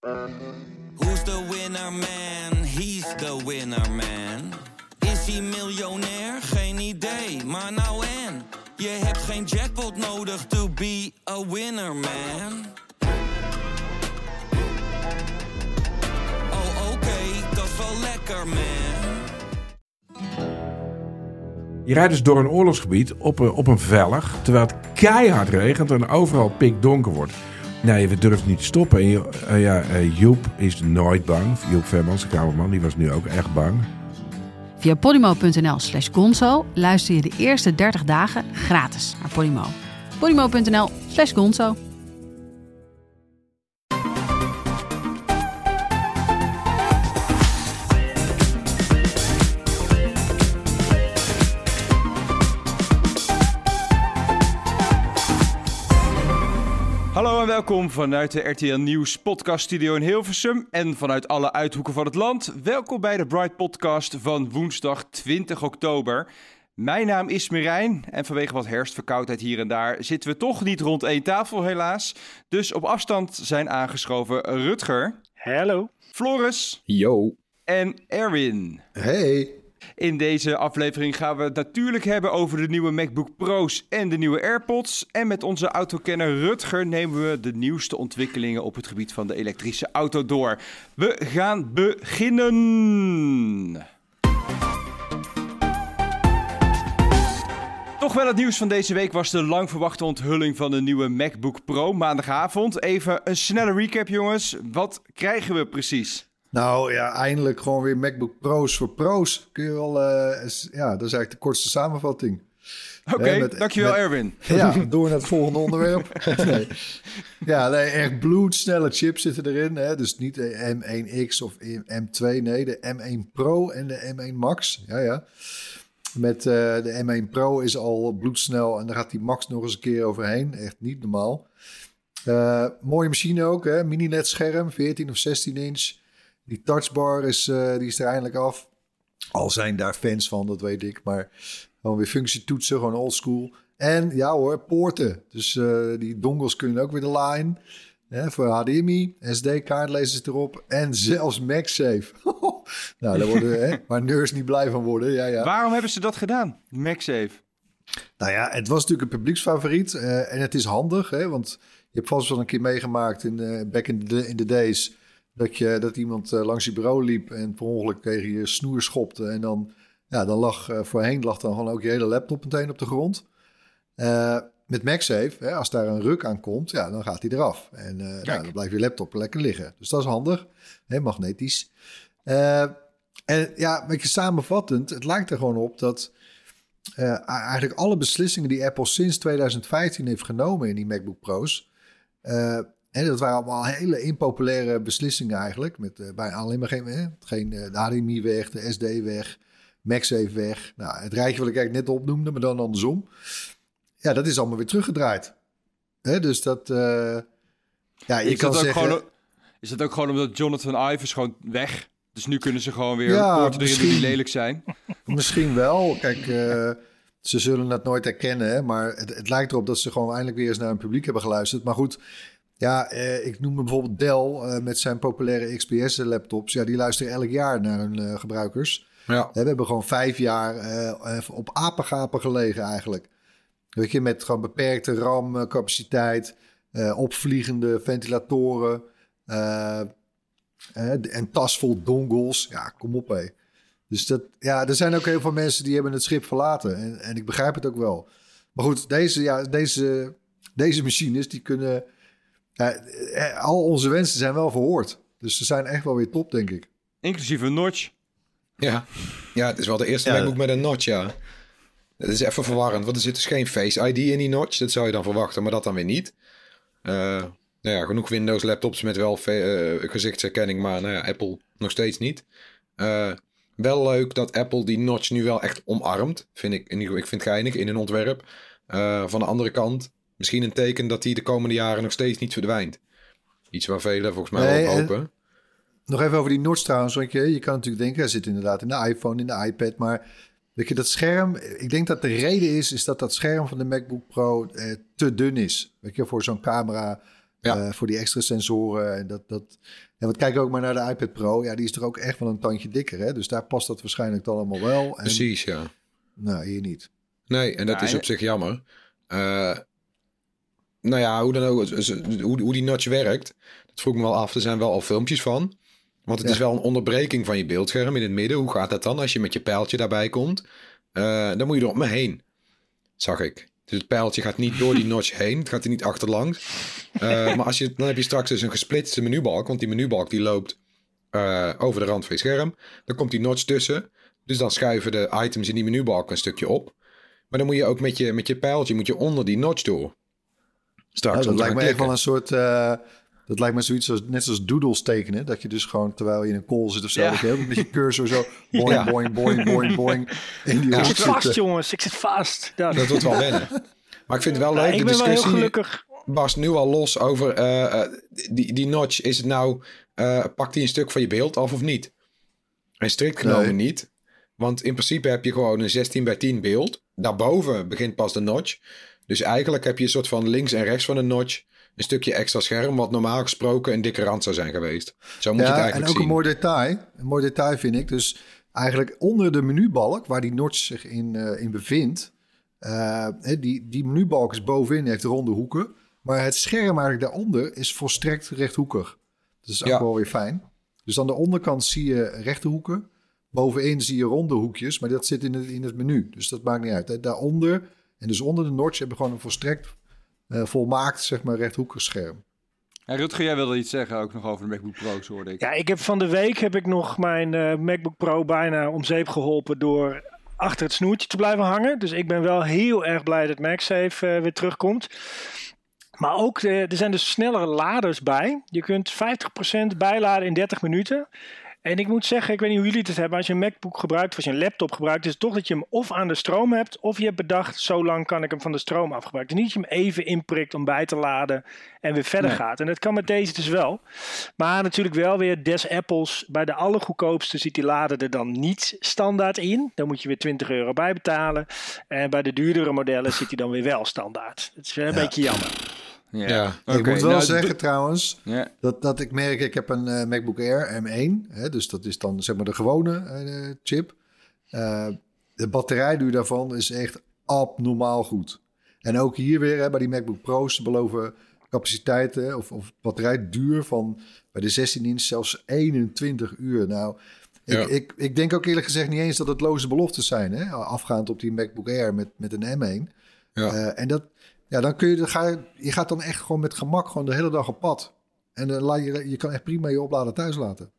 Who's the winner man? He's the winner man. Is hij miljonair? Geen idee, maar nou en. Je hebt geen jackpot nodig to be a winner man. Oh oké, dat is wel lekker man. Je rijdt dus door een oorlogsgebied op een, op een vellig, terwijl het keihard regent en overal pikdonker wordt. Nee, we durven niet te stoppen. Eh, ja, eh, Joep is nooit bang. Joep Vermans, de kamerman, die was nu ook echt bang. Via podimo.nl slash gonzo luister je de eerste 30 dagen gratis naar Podimo. podimo.nl slash gonzo. Welkom vanuit de RTL Nieuws podcast studio in Hilversum en vanuit alle uithoeken van het land. Welkom bij de Bright Podcast van woensdag 20 oktober. Mijn naam is Merijn en vanwege wat herfstverkoudheid hier en daar zitten we toch niet rond één tafel helaas. Dus op afstand zijn aangeschoven Rutger, Hallo. Floris Yo. en Erwin. Hey. In deze aflevering gaan we het natuurlijk hebben over de nieuwe MacBook Pro's en de nieuwe AirPods. En met onze autokenner Rutger nemen we de nieuwste ontwikkelingen op het gebied van de elektrische auto door. We gaan beginnen. Toch wel het nieuws van deze week was de lang verwachte onthulling van de nieuwe MacBook Pro maandagavond. Even een snelle recap jongens. Wat krijgen we precies? Nou ja, eindelijk gewoon weer MacBook Pro's voor Pro's. Kun je wel, eh, ja, dat is eigenlijk de kortste samenvatting. Oké, dankjewel met- Erwin. Ja, door naar het volgende onderwerp. nee. Ja, nee, echt bloedsnelle chips zitten erin. Hè? Dus niet de M1X of M2, nee, de M1 Pro en de M1 Max. Ja, ja. Met eh, de M1 Pro is al bloedsnel en dan gaat die Max nog eens een keer overheen. Echt niet normaal. Eh, mooie machine ook, hè? mini-LED scherm, 14 of 16 inch. Die touchbar is, eh, die is er eindelijk af. Al zijn daar fans van, dat weet ik. Maar gewoon weer functietoetsen, gewoon oldschool. En ja hoor, poorten. Dus eh, die dongles kunnen ook weer de line. Hè, voor HDMI, SD-kaartlezers erop. En zelfs MagSafe. nou, daar worden hè, waar nerds niet blij van worden. Ja, ja. Waarom hebben ze dat gedaan? MagSafe. Nou ja, het was natuurlijk een publieksfavoriet. eh, en het is handig, hè, want je hebt vast wel een keer meegemaakt in, back in the, in the days... Dat, je, dat iemand eh, langs je bureau liep en per ongeluk tegen je snoer schopte. En dan, ja, dan lag eh, voorheen lag dan gewoon ook je hele laptop meteen op de grond. Eh, met MagSafe, hè, als daar een ruk aan komt, ja, dan gaat hij eraf. En nou, dan blijft je laptop lekker liggen. Dus dat is handig, hè, magnetisch. En ja, een beetje samenvattend, het lijkt er gewoon op dat eigenlijk alle beslissingen die Apple sinds 2015 heeft genomen in die MacBook Pro's. En dat waren allemaal hele impopulaire beslissingen eigenlijk. Met eh, bij alleen maar geen, hè, geen eh, de HDMI weg, de SD weg, MagSafe weg. Nou, het rijtje wat ik eigenlijk net opnoemde, maar dan andersom. Ja, dat is allemaal weer teruggedraaid. Hè, dus dat... eh, ja, je Is kan dat, ook zeggen... gewoon, is dat ook gewoon omdat Jonathan Ive is gewoon weg? Dus nu kunnen ze gewoon weer Ja, poorten erin die misschien. lelijk zijn. Misschien wel. Kijk, eh, ze zullen het nooit herkennen. Hè? Maar het, het lijkt erop dat ze gewoon eindelijk weer eens naar hun publiek hebben geluisterd. Maar goed, ja, eh, ik noem bijvoorbeeld Dell eh, met zijn populaire XPS-laptops. Ja, die luisteren elk jaar naar hun eh, gebruikers. Ja. We hebben gewoon vijf jaar eh, op apengapen gelegen eigenlijk. Weet je, met gewoon beperkte RAM-capaciteit, eh, opvliegende ventilatoren en tasvol dongles. Ja, kom op hé. Dus dat, ja, er zijn ook heel veel mensen die hebben het schip verlaten. En, en ik begrijp het ook wel. Maar goed, deze, ja, deze, deze machines, die kunnen... ja, eh, al onze wensen zijn wel verhoord. Dus ze zijn echt wel weer top, denk ik. Inclusief een notch. Ja. ja, het is wel de eerste Ja. MacBook met een notch, ja. Dat is even verwarrend, want er zit dus geen Face ID in die notch. Dat zou je dan verwachten, maar dat dan weer niet. Eh, nou ja, genoeg Windows laptops met wel eh, gezichtsherkenning, maar nou ja, Apple nog steeds niet. Eh, wel leuk dat Apple die notch nu wel echt omarmt. Vind ik, ik vind het geinig in een ontwerp. Eh, van de andere kant, misschien een teken dat die de komende jaren nog steeds niet verdwijnt. Iets waar velen volgens mij Nee, wel op en- hopen. Nog even over die notch trouwens. Want je, je kan natuurlijk denken, hij zit inderdaad in de iPhone, in de iPad. Maar weet je, dat scherm... Ik denk dat de reden is, is dat dat scherm van de MacBook Pro eh, te dun is. Weet je, voor zo'n camera Ja. Eh, voor die extra sensoren. En dat, dat, en wat kijk ook maar naar de iPad Pro. Ja, die is toch ook echt wel een tandje dikker. Hè? Dus daar past dat waarschijnlijk dan allemaal wel. En, Precies, ja. Nou, hier niet. Nee, en dat Ja, is en- op zich jammer. Eh, nou ja, hoe dan ook, hoe, hoe die notch werkt, dat vroeg me wel af. Er zijn wel al filmpjes van. Want het Ja. is wel een onderbreking van je beeldscherm in het midden. Hoe gaat dat dan als je met je pijltje daarbij komt? Eh, dan moet je er op me heen, zag ik. Dus het pijltje gaat niet door die notch heen. Het gaat er niet achterlangs. Eh, maar als je, dan heb je straks dus een gesplitste menubalk. Want die menubalk die loopt eh, over de rand van je scherm. Dan komt die notch tussen. Dus dan schuiven de items in die menubalk een stukje op. Maar dan moet je ook met je, met je pijltje moet je onder die notch door. Straks Ja, om dat lijkt me echt wel een soort... eh, dat lijkt me zoiets als, net zoals doodles tekenen. Dat je dus gewoon, terwijl je in een call zit of zo... Ja. dat je heel met je cursor zo... Boing, Ja. boing, boing, boing, boing. In die Ja. Ik zit vast, zitten. jongens. Ik zit vast. Dat. Dat wordt wel wennen. Maar ik vind het wel Ja, leuk. ik de ben wel heel discussie gelukkig. barst nu al los over eh, eh, die, die notch. Is het nou, eh, pakt die een stuk van je beeld af of niet? En strikt genomen Nee. niet. Want in principe heb je gewoon een 16 bij 10 beeld. Daarboven begint pas de notch. Dus eigenlijk heb je een soort van links en rechts van de notch... een stukje extra scherm... wat normaal gesproken een dikke rand zou zijn geweest. Zo moet je het Ja, en eigenlijk ook zien. een mooi detail. Een mooi detail vind ik. Dus eigenlijk onder de menubalk, waar die notch zich in, eh, in bevindt... eh, die, die menubalk is bovenin, heeft ronde hoeken. Maar het scherm eigenlijk daaronder is volstrekt rechthoekig. Dat is ook Ja. wel weer fijn. Dus aan de onderkant zie je rechte hoeken. Bovenin zie je ronde hoekjes, maar dat zit in het, in het menu. Dus dat maakt niet uit. Daaronder, en dus onder de notch, hebben we gewoon een volstrekt eh, volmaakt, zeg maar, rechthoekig scherm. En Rutger, jij wilde iets zeggen ook nog over de MacBook Pro's, hoorde ik. Ja, ik heb van de week heb ik nog mijn eh, MacBook Pro bijna om zeep geholpen door achter het snoertje te blijven hangen. Dus ik ben wel heel erg blij dat MagSafe eh, weer terugkomt. Maar ook, er zijn dus snellere laders bij. Je kunt 50% bijladen in 30 minuten. En ik moet zeggen, ik weet niet hoe jullie het hebben. Als je een MacBook gebruikt of als je een laptop gebruikt, is het toch dat je hem of aan de stroom hebt, of je hebt bedacht, zo lang kan ik hem van de stroom afgebruiken. Dus niet dat je hem even inprikt om bij te laden en weer verder Nee. gaat. En dat kan met deze dus wel. Maar natuurlijk wel weer des Apples. Bij de allergoedkoopste zit die lader er dan niet standaard in. Dan moet je weer 20 euro bij betalen. En bij de duurdere modellen zit hij dan weer wel standaard. Dat is wel een beetje jammer. Ja, ik moet wel nou, zeggen trouwens, Ja. Dat, dat ik merk, ik heb een eh, MacBook Air M1. Hè, dus dat is dan zeg maar de gewone eh, chip. Eh, de batterijduur daarvan is echt abnormaal goed. En ook hier weer hè, bij die MacBook Pro's ze beloven capaciteiten of, of batterijduur van bij de 16 inch zelfs 21 uur. Nou, ik, Ja. ik, ik denk ook eerlijk gezegd niet eens dat het loze beloftes zijn. Hè, afgaand op die MacBook Air met, met een M1. Ja. Eh, en dat, ja, dan kun je, dan ga je, je gaat dan echt gewoon met gemak gewoon de hele dag op pad. En dan laat je, je kan echt prima je oplader thuis laten.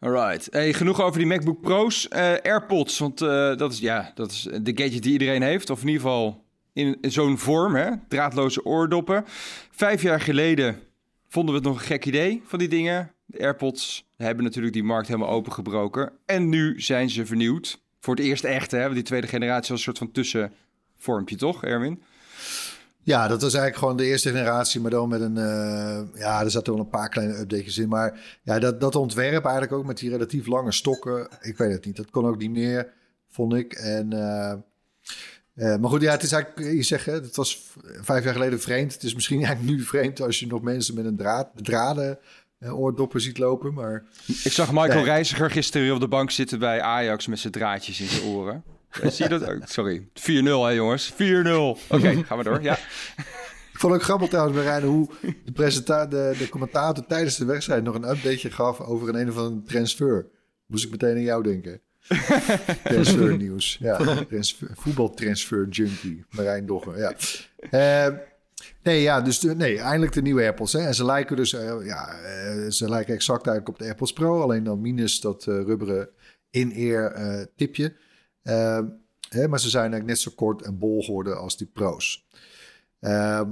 Alright. Hey, genoeg over die MacBook Pro's. Eh, AirPods, want eh, dat, is, ja, dat is de gadget die iedereen heeft. Of in ieder geval in, zo'n vorm, hè? draadloze oordoppen. Vijf jaar geleden vonden we het nog een gek idee van die dingen. De AirPods hebben natuurlijk die markt helemaal opengebroken. En nu zijn ze vernieuwd. Voor het eerst echt, hè? Want die tweede generatie was een soort van tussenvormpje, toch, Erwin? Ja, dat was eigenlijk gewoon de eerste generatie, maar dan met een... eh, ja, er zaten wel een paar kleine updates in. Maar ja, dat, dat ontwerp eigenlijk ook met die relatief lange stokken. Ik weet het niet, dat kon ook niet meer, vond ik. En... eh, eh, maar goed, ja, het is eigenlijk, je zegt, hè, het was vijf jaar geleden vreemd. Het is misschien eigenlijk nu vreemd als je nog mensen met een draad, draden oordoppen ziet lopen. Maar Ik zag Michael Nee. Reiziger gisteren weer op de bank zitten bij Ajax met zijn draadjes in zijn oren. Eh, Zie je dat ook? Sorry. 4-0 hè jongens. 4-0. Oké, gaan we door. Ja. Ik vond het ook grappig trouwens, Marijn, hoe de, presenta- de, de commentator tijdens de wedstrijd nog een updateje gaf over een een of andere transfer. Moest ik meteen aan jou denken. transfer nieuws. Ja, transfer, voetbaltransfer junkie. Marijn Dogger, ja. Eh, nee, ja, dus de, nee, eindelijk de nieuwe AirPods. Hè. En ze lijken dus, eh, ja, ze lijken exact eigenlijk op de AirPods Pro. Alleen dan minus dat eh, rubberen in-ear eh, tipje. Eh, hè, maar ze zijn eigenlijk net zo kort en bol geworden als die Pro's. Ehm,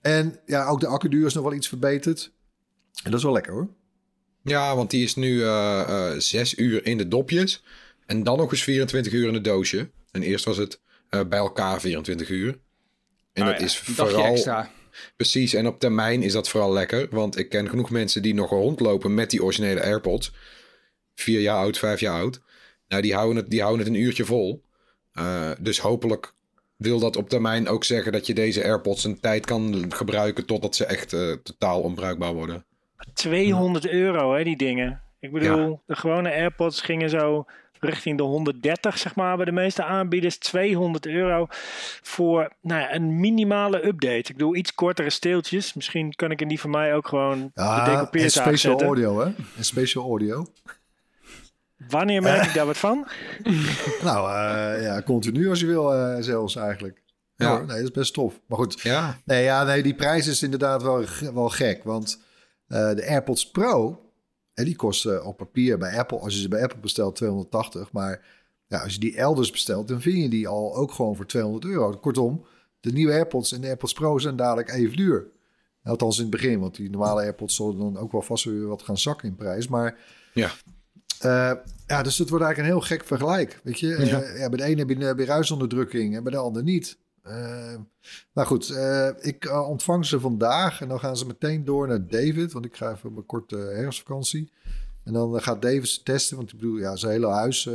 en ja, ook de accuduur is nog wel iets verbeterd. En dat is wel lekker hoor. Ja, want die is nu eh, eh, zes uur in de dopjes. En dan nog eens 24 uur in het doosje. En eerst was het eh, bij elkaar 24 uur. En Oh dat ja, is vooral... extra. Precies, en op termijn is dat vooral lekker. Want ik ken genoeg mensen die nog rondlopen met die originele AirPods. Vier jaar oud, vijf jaar oud. Nou, die houden het, die houden het een uurtje vol. Eh, dus hopelijk wil dat op termijn ook zeggen dat je deze AirPods een tijd kan gebruiken totdat ze echt eh, totaal onbruikbaar worden? 200 euro, hè, die dingen. Ik bedoel, de gewone AirPods gingen zo richting de 130, zeg maar, bij de meeste aanbieders. 200 euro voor nou ja, een minimale update. Ik bedoel, iets kortere steeltjes. Misschien kan ik in die van mij ook gewoon de Ja, en decoupeerzaak special audio, hè? En special audio. Wanneer merk ik daar wat van? Nou, eh, ja, continu als je wil eh, zelfs eigenlijk. Ja, nee, dat is best tof. Maar goed, Ja, nee, ja, nee, die prijs is inderdaad wel, wel gek. Want eh, de AirPods Pro, hè, die kosten op papier bij Apple, als je ze bij Apple bestelt, 280. Maar ja, als je die elders bestelt, dan vind je die al ook gewoon voor 200 euro. Kortom, de nieuwe AirPods en de AirPods Pro zijn dadelijk even duur. Althans in het begin, want die normale AirPods zullen dan ook wel vast weer wat gaan zakken in prijs. Maar ja. Eh, ja, dus het wordt eigenlijk een heel gek vergelijk. Weet je, Eh, ja. bij de ene heb je, heb je ruisonderdrukking en bij de ander niet. Eh nou goed, eh, ik eh, ontvang ze vandaag en dan gaan ze meteen door naar David, want ik ga even op een korte herfstvakantie. En dan eh, gaat David ze testen, want ik bedoel, ja, zijn hele huis.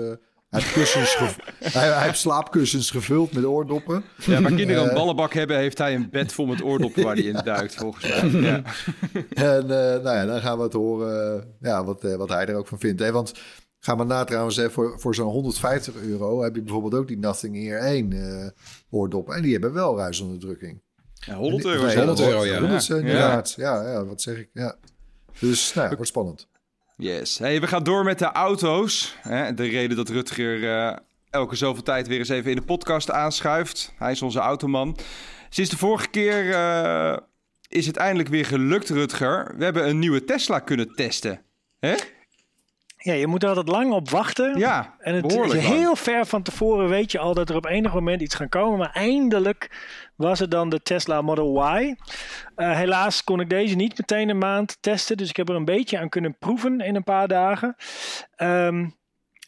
Eh, hij, heeft kussens hij, hij heeft slaapkussens gevuld met oordoppen. Ja, waar kinderen een Eh. ballenbak hebben, heeft hij een bed vol met oordoppen waar hij in duikt, volgens mij. Ja. En eh, nou ja, dan gaan we het horen eh, ja, wat, eh, wat hij er ook van vindt. Hè? Want ga maar na trouwens, hè, voor, voor zo'n 150 euro heb je bijvoorbeeld ook die Nothing Ear 1 eh oordoppen. En die hebben wel ruisonderdrukking. Ja, 100 Nee, euro. nee, zo. 100 euro, ja. 100 Ja. inderdaad. Ja. Ja, wat zeg ik? Ja. Dus nou ja, wordt spannend. Yes. Hey, we gaan door met de auto's. De reden dat Rutger eh, elke zoveel tijd weer eens even in de podcast aanschuift. Hij is onze automan. Sinds de vorige keer eh, is het eindelijk weer gelukt, Rutger. We hebben een nieuwe Tesla kunnen testen. Hè? Ja, je moet er altijd lang op wachten. Ja, En het is lang. heel ver van tevoren weet je al dat er op enig moment iets gaat komen. Maar eindelijk was het dan de Tesla Model Y. Eh, helaas kon ik deze niet meteen een maand testen. Dus ik heb er een beetje aan kunnen proeven in een paar dagen. Ehm,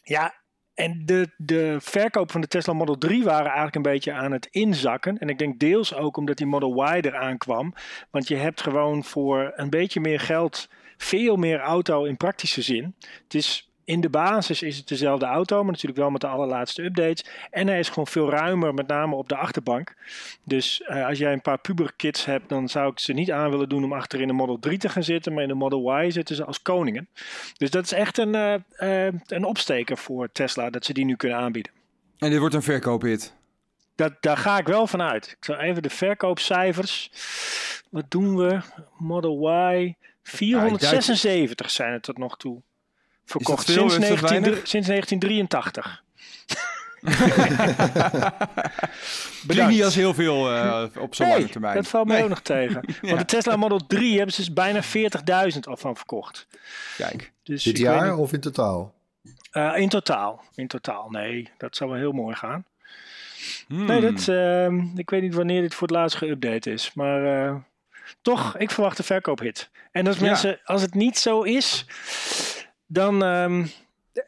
ja, en de, de verkoop van de Tesla Model 3 waren eigenlijk een beetje aan het inzakken. En ik denk deels ook omdat die Model Y eraan kwam. Want je hebt gewoon voor een beetje meer geld veel meer auto in praktische zin. Het is in de basis is het dezelfde auto, maar natuurlijk wel met de allerlaatste updates. En hij is gewoon veel ruimer, met name op de achterbank. Dus eh, als jij een paar puberkids hebt, dan zou ik ze niet aan willen doen om achter in de Model 3 te gaan zitten. Maar in de Model Y zitten ze als koningen. Dus dat is echt een, eh, eh, een opsteker voor Tesla, dat ze die nu kunnen aanbieden. En dit wordt een verkoophit. Dat, daar ga ik wel van uit. Ik zal even de verkoopcijfers. Wat doen we? Model Y. 476 zijn het tot nog toe. Verkocht veel? sinds, Is dat 19, weinig? sinds 1983. Klinkt niet als heel veel eh, op zo'n lange Nee, termijn. dat valt mij Nee. ook nog tegen. Want de Tesla Model 3 hebben ze dus bijna 40.000 al van verkocht. Kijk. Dus Dit jaar niet- of in totaal? Eh, in totaal. In totaal, nee. Dat zou wel heel mooi gaan. Hmm. Nee, dat, ehm, ik weet niet wanneer dit voor het laatst geüpdate is. Maar eh, toch, ik verwacht een verkoophit. En als, Ja. mensen, als het niet zo is, dan, ehm,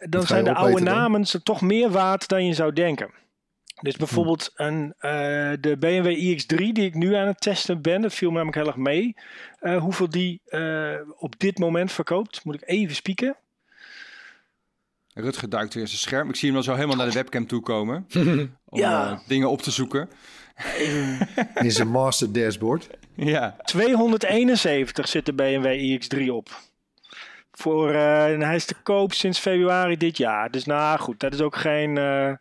dan zijn de oude namen ze toch meer waard dan je zou denken. Dus bijvoorbeeld een, eh, de BMW iX3 die ik nu aan het testen ben, dat viel me namelijk heel erg mee. Eh, hoeveel die eh, op dit moment verkoopt, moet ik even spieken. Rutger duikt weer zijn scherm. Ik zie hem dan zo helemaal naar de webcam toe komen. Om Ja. eh, dingen op te zoeken. In zijn master dashboard. Ja. 271 zit de BMW iX3 op. Voor, eh, en hij is te koop sinds februari dit jaar. Dus nou goed, dat is ook geen, eh,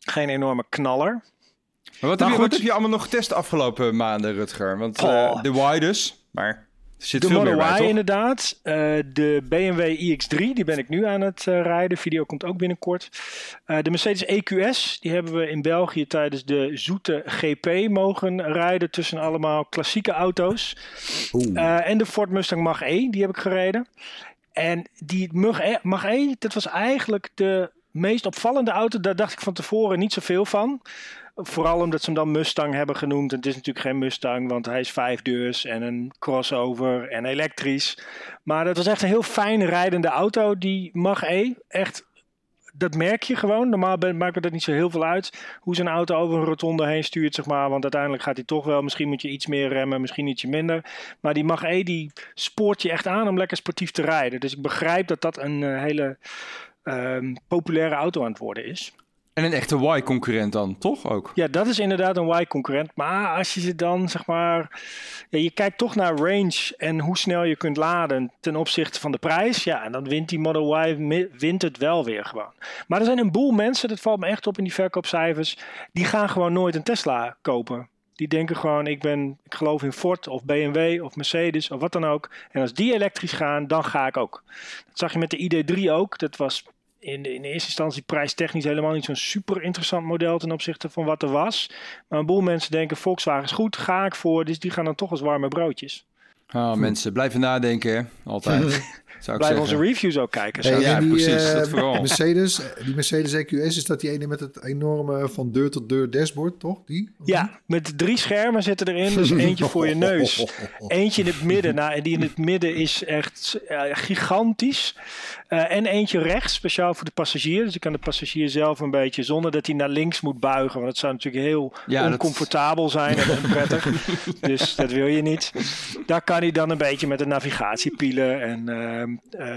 geen enorme knaller. Maar wat, heb je, wat goed. heb je allemaal nog getest de afgelopen maanden, Rutger? Want Oh. eh, de Y dus, maar zit De veel Model meer bij, Y toch? inderdaad. Eh, de BMW iX3, die ben ik nu aan het eh, rijden. Video komt ook binnenkort. Eh, de Mercedes EQS, die hebben we in België tijdens de Zoete GP mogen rijden tussen allemaal klassieke auto's. Eh, en de Ford Mustang Mach-E, die heb ik gereden. En die Mach-E, Mach-E, dat was eigenlijk de meest opvallende auto. Daar dacht ik van tevoren niet zoveel van. Vooral omdat ze hem dan Mustang hebben genoemd. En het is natuurlijk geen Mustang, want hij is vijf deurs en een crossover en elektrisch. Maar dat was echt een heel fijn rijdende auto, die Mach-E. Echt, dat merk je gewoon. Normaal maakt me dat niet zo heel veel uit. Hoe zo'n auto over een rotonde heen stuurt, zeg maar. Want uiteindelijk gaat hij toch wel. Misschien moet je iets meer remmen, misschien ietsje minder. Maar die Mach-E, die spoort je echt aan om lekker sportief te rijden. Dus ik begrijp dat dat een eh, hele ehm, populaire auto aan het worden is. En een echte Y-concurrent dan, toch ook? Ja, dat is inderdaad een Y-concurrent. Maar als je ze dan, zeg maar... Ja, je kijkt toch naar range en hoe snel je kunt laden ten opzichte van de prijs. Ja, en dan wint die Model Y wint het wel weer gewoon. Maar er zijn een boel mensen, dat valt me echt op in die verkoopcijfers... die gaan gewoon nooit een Tesla kopen. Die denken gewoon, ik, ben, ik geloof in Ford of BMW of Mercedes of wat dan ook. En als die elektrisch gaan, dan ga ik ook. Dat zag je met de ID3 ook. Dat was in, in eerste instantie prijstechnisch helemaal niet zo'n super interessant model ten opzichte van wat er was. Maar een boel mensen denken Volkswagen is goed, ga ik voor. Dus die gaan dan toch als warme broodjes. Ah, mensen, blijven nadenken, hè? Altijd. Zou ik Blijf onze reviews ook kijken. Hey, Ja, en die, precies, eh, dat vooral. Mercedes, die Mercedes EQS, is dat die ene met het enorme van deur tot deur dashboard, toch? Die? Ja, met drie schermen zitten erin. Dus eentje voor je neus. Eentje in het midden. Nou, en die in het midden is echt eh, gigantisch. Eh, en eentje rechts, speciaal voor de passagier. Dus je kan de passagier zelf een beetje, zonder dat hij naar links moet buigen. Want dat zou natuurlijk heel Ja, dat- oncomfortabel zijn en onprettig. dus dat wil je niet. Daar kan hij dan een beetje met de navigatiepielen en ehm, eh,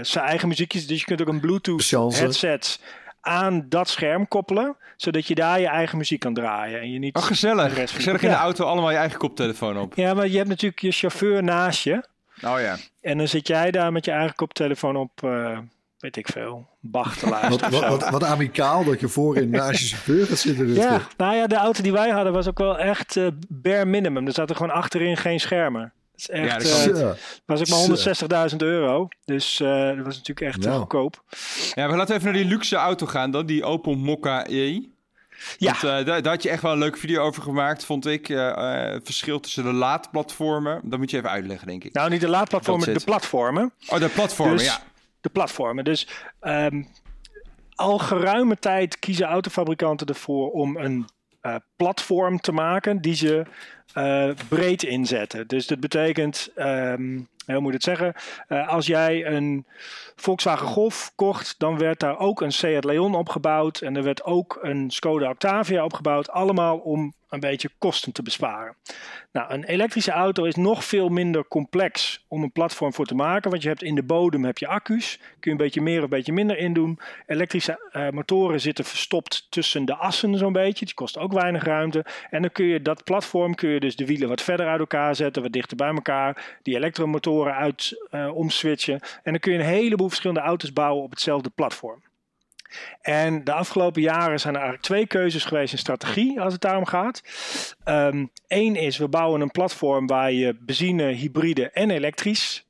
zijn eigen muziekjes. Dus je kunt ook een Bluetooth Chance. headset aan dat scherm koppelen. Zodat je daar je eigen muziek kan draaien. En je niet Oh, de gezellig. rest van de- Gezellig in de Ja. auto allemaal je eigen koptelefoon op. Ja, maar je hebt natuurlijk je chauffeur naast je. Oh ja. En dan zit jij daar met je eigen koptelefoon op, eh, weet ik veel, Bach te luisteren. Wat, of wat, zo. wat, wat amicaal dat je voorin naast je chauffeur gaat zitten. Ja, nou ja, de auto die wij hadden was ook wel echt eh bare minimum. Er zaten gewoon achterin geen schermen. Is echt, Ja, dat kan eh, Zo. was ook maar 160.000 euro. Dus eh, dat was natuurlijk echt Nou. goedkoop. Ja, we laten even naar die luxe auto gaan dan, die Opel Mokka E. Ja, Want, eh, daar, daar had je echt wel een leuke video over gemaakt, vond ik. Eh, eh, het verschil tussen de laadplatformen. Dat moet je even uitleggen, denk ik. nou niet de laadplatformen, de platformen. Oh, de platformen, Dus- ja. de platformen. Dus ehm, al geruime tijd kiezen autofabrikanten ervoor om een platform te maken die ze eh, breed inzetten. Dus dat betekent, ehm, hoe moet het zeggen? Eh, als jij een Volkswagen Golf kocht, dan werd daar ook een Seat Leon opgebouwd en er werd ook een Skoda Octavia opgebouwd, allemaal om een beetje kosten te besparen. Nou, een elektrische auto is nog veel minder complex om een platform voor te maken. Want je hebt in de bodem heb je accu's. Kun je een beetje meer of een beetje minder in doen. Elektrische eh, motoren zitten verstopt tussen de assen zo'n beetje. Die kost ook weinig ruimte. En dan kun je dat platform, kun je dus de wielen wat verder uit elkaar zetten. Wat dichter bij elkaar. Die elektromotoren uit eh, omswitchen. En dan kun je een heleboel verschillende auto's bouwen op hetzelfde platform. En de afgelopen jaren zijn er eigenlijk twee keuzes geweest in strategie als het daarom gaat. Eén is, we bouwen een platform waar je benzine, hybride en elektrisch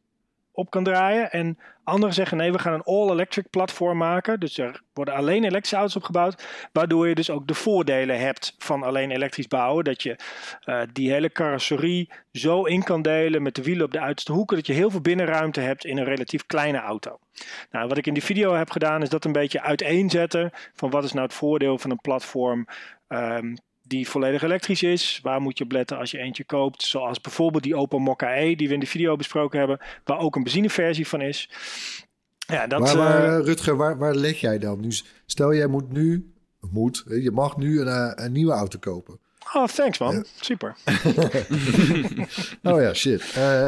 op kan draaien. En anderen zeggen, nee, we gaan een all-electric platform maken. Dus er worden alleen elektrische auto's opgebouwd. Waardoor je dus ook de voordelen hebt van alleen elektrisch bouwen. Dat je eh, die hele carrosserie zo in kan delen met de wielen op de uiterste hoeken. Dat je heel veel binnenruimte hebt in een relatief kleine auto. Nou, wat ik in die video heb gedaan is dat een beetje uiteenzetten. Van wat is nou het voordeel van een platform ehm, die volledig elektrisch is. Waar moet je op letten als je eentje koopt? Zoals bijvoorbeeld die Opel Mokka E die we in de video besproken hebben. Waar ook een benzineversie van is. Ja, dat, waar, eh, Rutger, waar, waar leg jij dan? Nu, stel, jij moet nu, moet, je mag nu een, eh, een nieuwe auto kopen. oh, thanks man. Super. Oh ja, shit. Eh,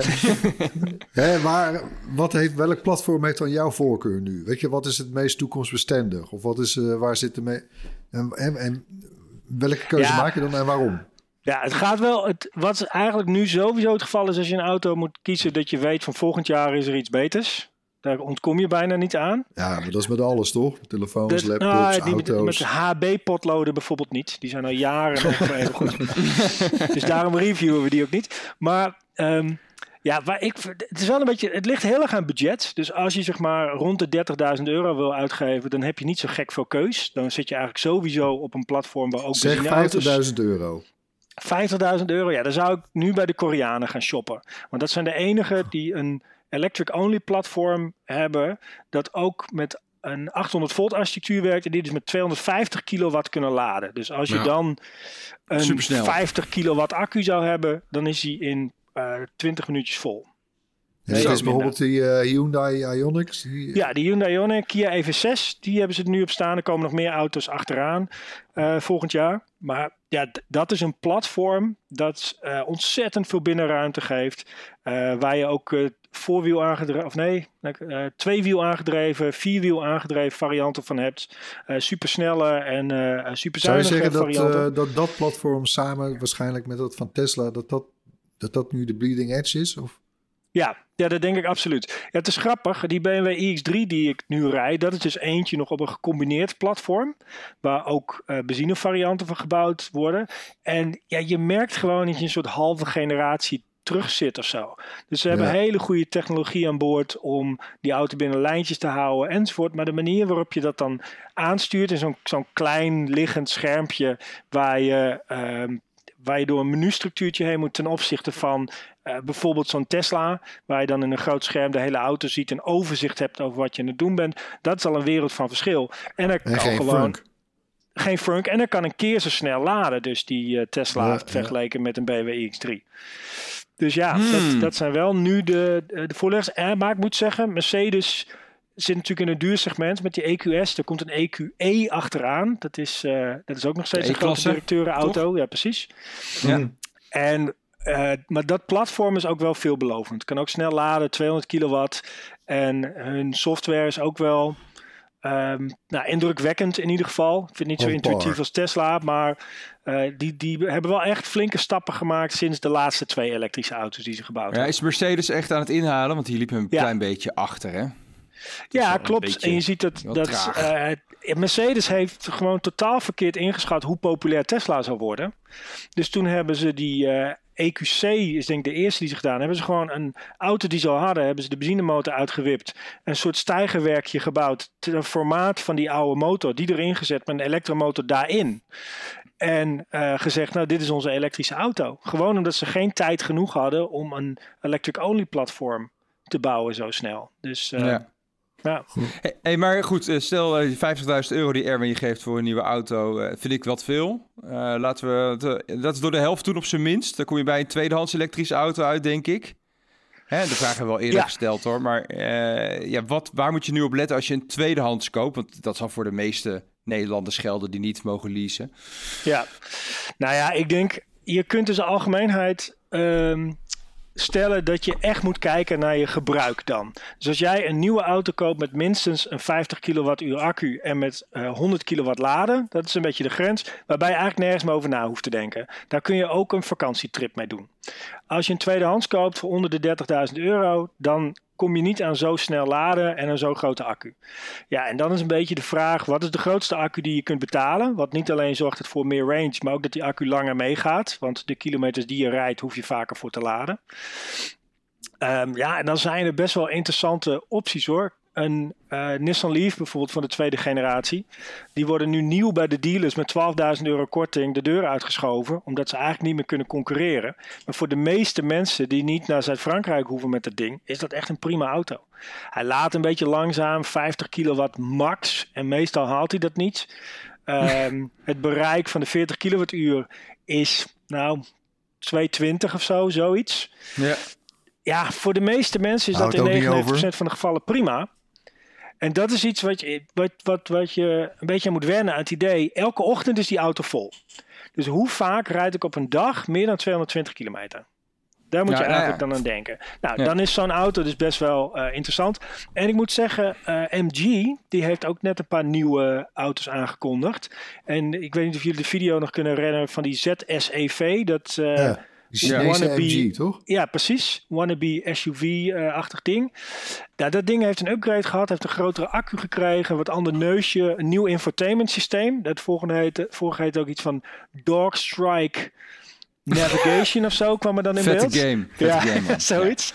hè, waar, wat heeft, welk platform heeft dan jouw voorkeur nu? Weet je, wat is het meest toekomstbestendig? Of wat is, eh, waar zit de mee... En, en, en welke keuze Ja. maak je dan en waarom? Ja, het gaat wel. Het, wat eigenlijk nu sowieso het geval is als je een auto moet kiezen, dat je weet van volgend jaar is er iets beters. Daar ontkom je bijna niet aan. Ja, maar dat is met alles, toch? Telefoons, Dat- laptops, nou, die met, auto's. met HB-potloden bijvoorbeeld niet. Die zijn al jaren nog even goed. dus daarom reviewen we die ook niet. Maar ehm, ja, waar ik, het is wel een beetje. Het ligt heel erg aan budget. Dus als je zeg maar rond de 30.000 euro wil uitgeven, dan heb je niet zo gek veel keus. Dan zit je eigenlijk sowieso op een platform waar ook Zeg benzineauto's- 50.000 euro. 50.000 euro, ja, dan zou ik nu bij de Koreanen gaan shoppen. Want dat zijn de enigen die een electric-only platform hebben, dat ook met een 800 volt architectuur werkt en die dus met 250 kilowatt kunnen laden. Dus als je Ja. dan een Supersnel. 50 kilowatt accu zou hebben, dan is die in 20 minuutjes vol. Ja, dat is minder. bijvoorbeeld die eh, Hyundai Ioniq. Die, Ja, die Hyundai Ioniq, Kia EV6, die hebben ze er nu op staan. Er komen nog meer auto's achteraan eh, volgend jaar. maar ja, dat is een platform dat eh, ontzettend veel binnenruimte geeft. eh, waar je ook eh, voorwiel aangedreven, of nee, eh tweewiel aangedreven, vierwiel aangedreven varianten van hebt. Eh supersnelle en eh Zou je superzuinige zeggen dat, varianten. eh, dat dat platform samen waarschijnlijk met dat van Tesla, dat dat, dat, dat nu de bleeding edge is? Of? Ja, ja, dat denk ik absoluut. Ja, het is grappig, die BMW iX3 die ik nu rijd, dat is dus eentje nog op een gecombineerd platform, waar ook eh benzinevarianten van gebouwd worden. En ja, je merkt gewoon dat je een soort halve generatie terug zit of zo. Dus ze hebben Ja. hele goede technologie aan boord om die auto binnen lijntjes te houden enzovoort. Maar de manier waarop je dat dan aanstuurt in zo'n zo'n klein liggend schermpje waar je, ehm, waar je door een menustructuurtje heen moet ten opzichte van eh, bijvoorbeeld zo'n Tesla, waar je dan in een groot scherm de hele auto ziet en overzicht hebt over wat je aan het doen bent. Dat is al een wereld van verschil. En er kan geen gewoon funk. geen frunk en er kan een keer zo snel laden. Dus die eh, Tesla Ja, heeft ja. vergeleken met een BMW iX3. Dus ja, Hmm. dat, dat zijn wel nu de, de voorleggers. En, maar ik moet zeggen, Mercedes zit natuurlijk in het duursegment met die EQS. Er komt een EQE achteraan. Dat is, eh, dat is ook nog steeds een grote directeurenauto. Ja, precies. Ja. En, eh, maar dat platform is ook wel veelbelovend. Kan ook snel laden, 200 kilowatt. En hun software is ook wel ehm, nou, indrukwekkend in ieder geval. Ik vind het niet zo intuïtief als Tesla, maar eh, die, die hebben wel echt flinke stappen gemaakt sinds de laatste twee elektrische auto's die ze gebouwd Ja, hebben. is Mercedes echt aan het inhalen? Want die liep een Ja. klein beetje achter, hè? Ja, klopt. beetje En je ziet dat, dat eh, Mercedes heeft gewoon totaal verkeerd ingeschat hoe populair Tesla zou worden. Dus toen hebben ze die eh, EQC, is denk ik de eerste die ze gedaan hebben. Ze gewoon een auto die ze al hadden, hebben ze de benzinemotor uitgewipt. Een soort stijgerwerkje gebouwd. Ten formaat van die oude motor. Die erin gezet met een elektromotor daarin. En eh, gezegd, nou dit is onze elektrische auto. Gewoon omdat ze geen tijd genoeg hadden om een electric-only platform te bouwen zo snel. Dus ja. Ja. Hey, hey, maar goed, eh, stel eh, die 50.000 euro die Erwin je geeft voor een nieuwe auto, eh, vind ik wat veel. Eh, laten we, dat is door de helft doen op zijn minst. Dan kom je bij een tweedehands elektrische auto uit, denk ik. Hè, de vraag hebben we al eerder Ja. gesteld hoor. Maar eh, ja, wat, waar moet je nu op letten als je een tweedehands koopt? Want dat zal voor de meeste Nederlanders gelden die niet mogen leasen. Ja, nou ja, ik denk, je kunt dus de algemeenheid ehm, stellen dat je echt moet kijken naar je gebruik dan. Dus als jij een nieuwe auto koopt met minstens een 50 kilowattuur accu en met eh, 100 kilowatt laden, dat is een beetje de grens, waarbij je eigenlijk nergens meer over na hoeft te denken. Daar kun je ook een vakantietrip mee doen. Als je een tweedehands koopt voor onder de 30.000 euro, dan kom je niet aan zo snel laden en een zo grote accu. Ja, en dan is een beetje de vraag: wat is de grootste accu die je kunt betalen? Wat niet alleen zorgt het voor meer range, maar ook dat die accu langer meegaat. Want de kilometers die je rijdt, hoef je vaker voor te laden. Ehm, ja, en dan zijn er best wel interessante opties hoor. Een eh, Nissan Leaf bijvoorbeeld van de tweede generatie. Die worden nu nieuw bij de dealers met 12.000 euro korting de deur uitgeschoven. Omdat ze eigenlijk niet meer kunnen concurreren. Maar voor de meeste mensen die niet naar Zuid-Frankrijk hoeven met dat ding, is dat echt een prima auto. Hij laat een beetje langzaam, 50 kilowatt max. En meestal haalt hij dat niet. Ehm, het bereik van de 40 kilowattuur is nou 220 of zo, zoiets. Ja. Ja, voor de meeste mensen is dat in ook niet 99% over. van de gevallen prima. En dat is iets wat je, wat, wat, wat je een beetje aan moet wennen aan het idee. Elke ochtend is die auto vol. Dus hoe vaak rijd ik op een dag meer dan 220 kilometer? Daar moet Ja, je nou eigenlijk ja. dan aan denken. Nou, Ja. dan is zo'n auto dus best wel eh, interessant. En ik moet zeggen, eh, MG die heeft ook net een paar nieuwe auto's aangekondigd. En ik weet niet of jullie de video nog kunnen herinneren van die ZSEV. Dat, eh, Ja, die Chinese wannabe- MG, toch? ja, precies. Wannabe SUV-achtig ding. Nou, dat ding heeft een upgrade gehad, heeft een grotere accu gekregen, wat ander neusje, een nieuw infotainment systeem. Dat vorige heette, vorige heette ook iets van Dog Strike Navigation of zo, kwam er dan in Vette beeld. game. Vette Ja, game, zoiets.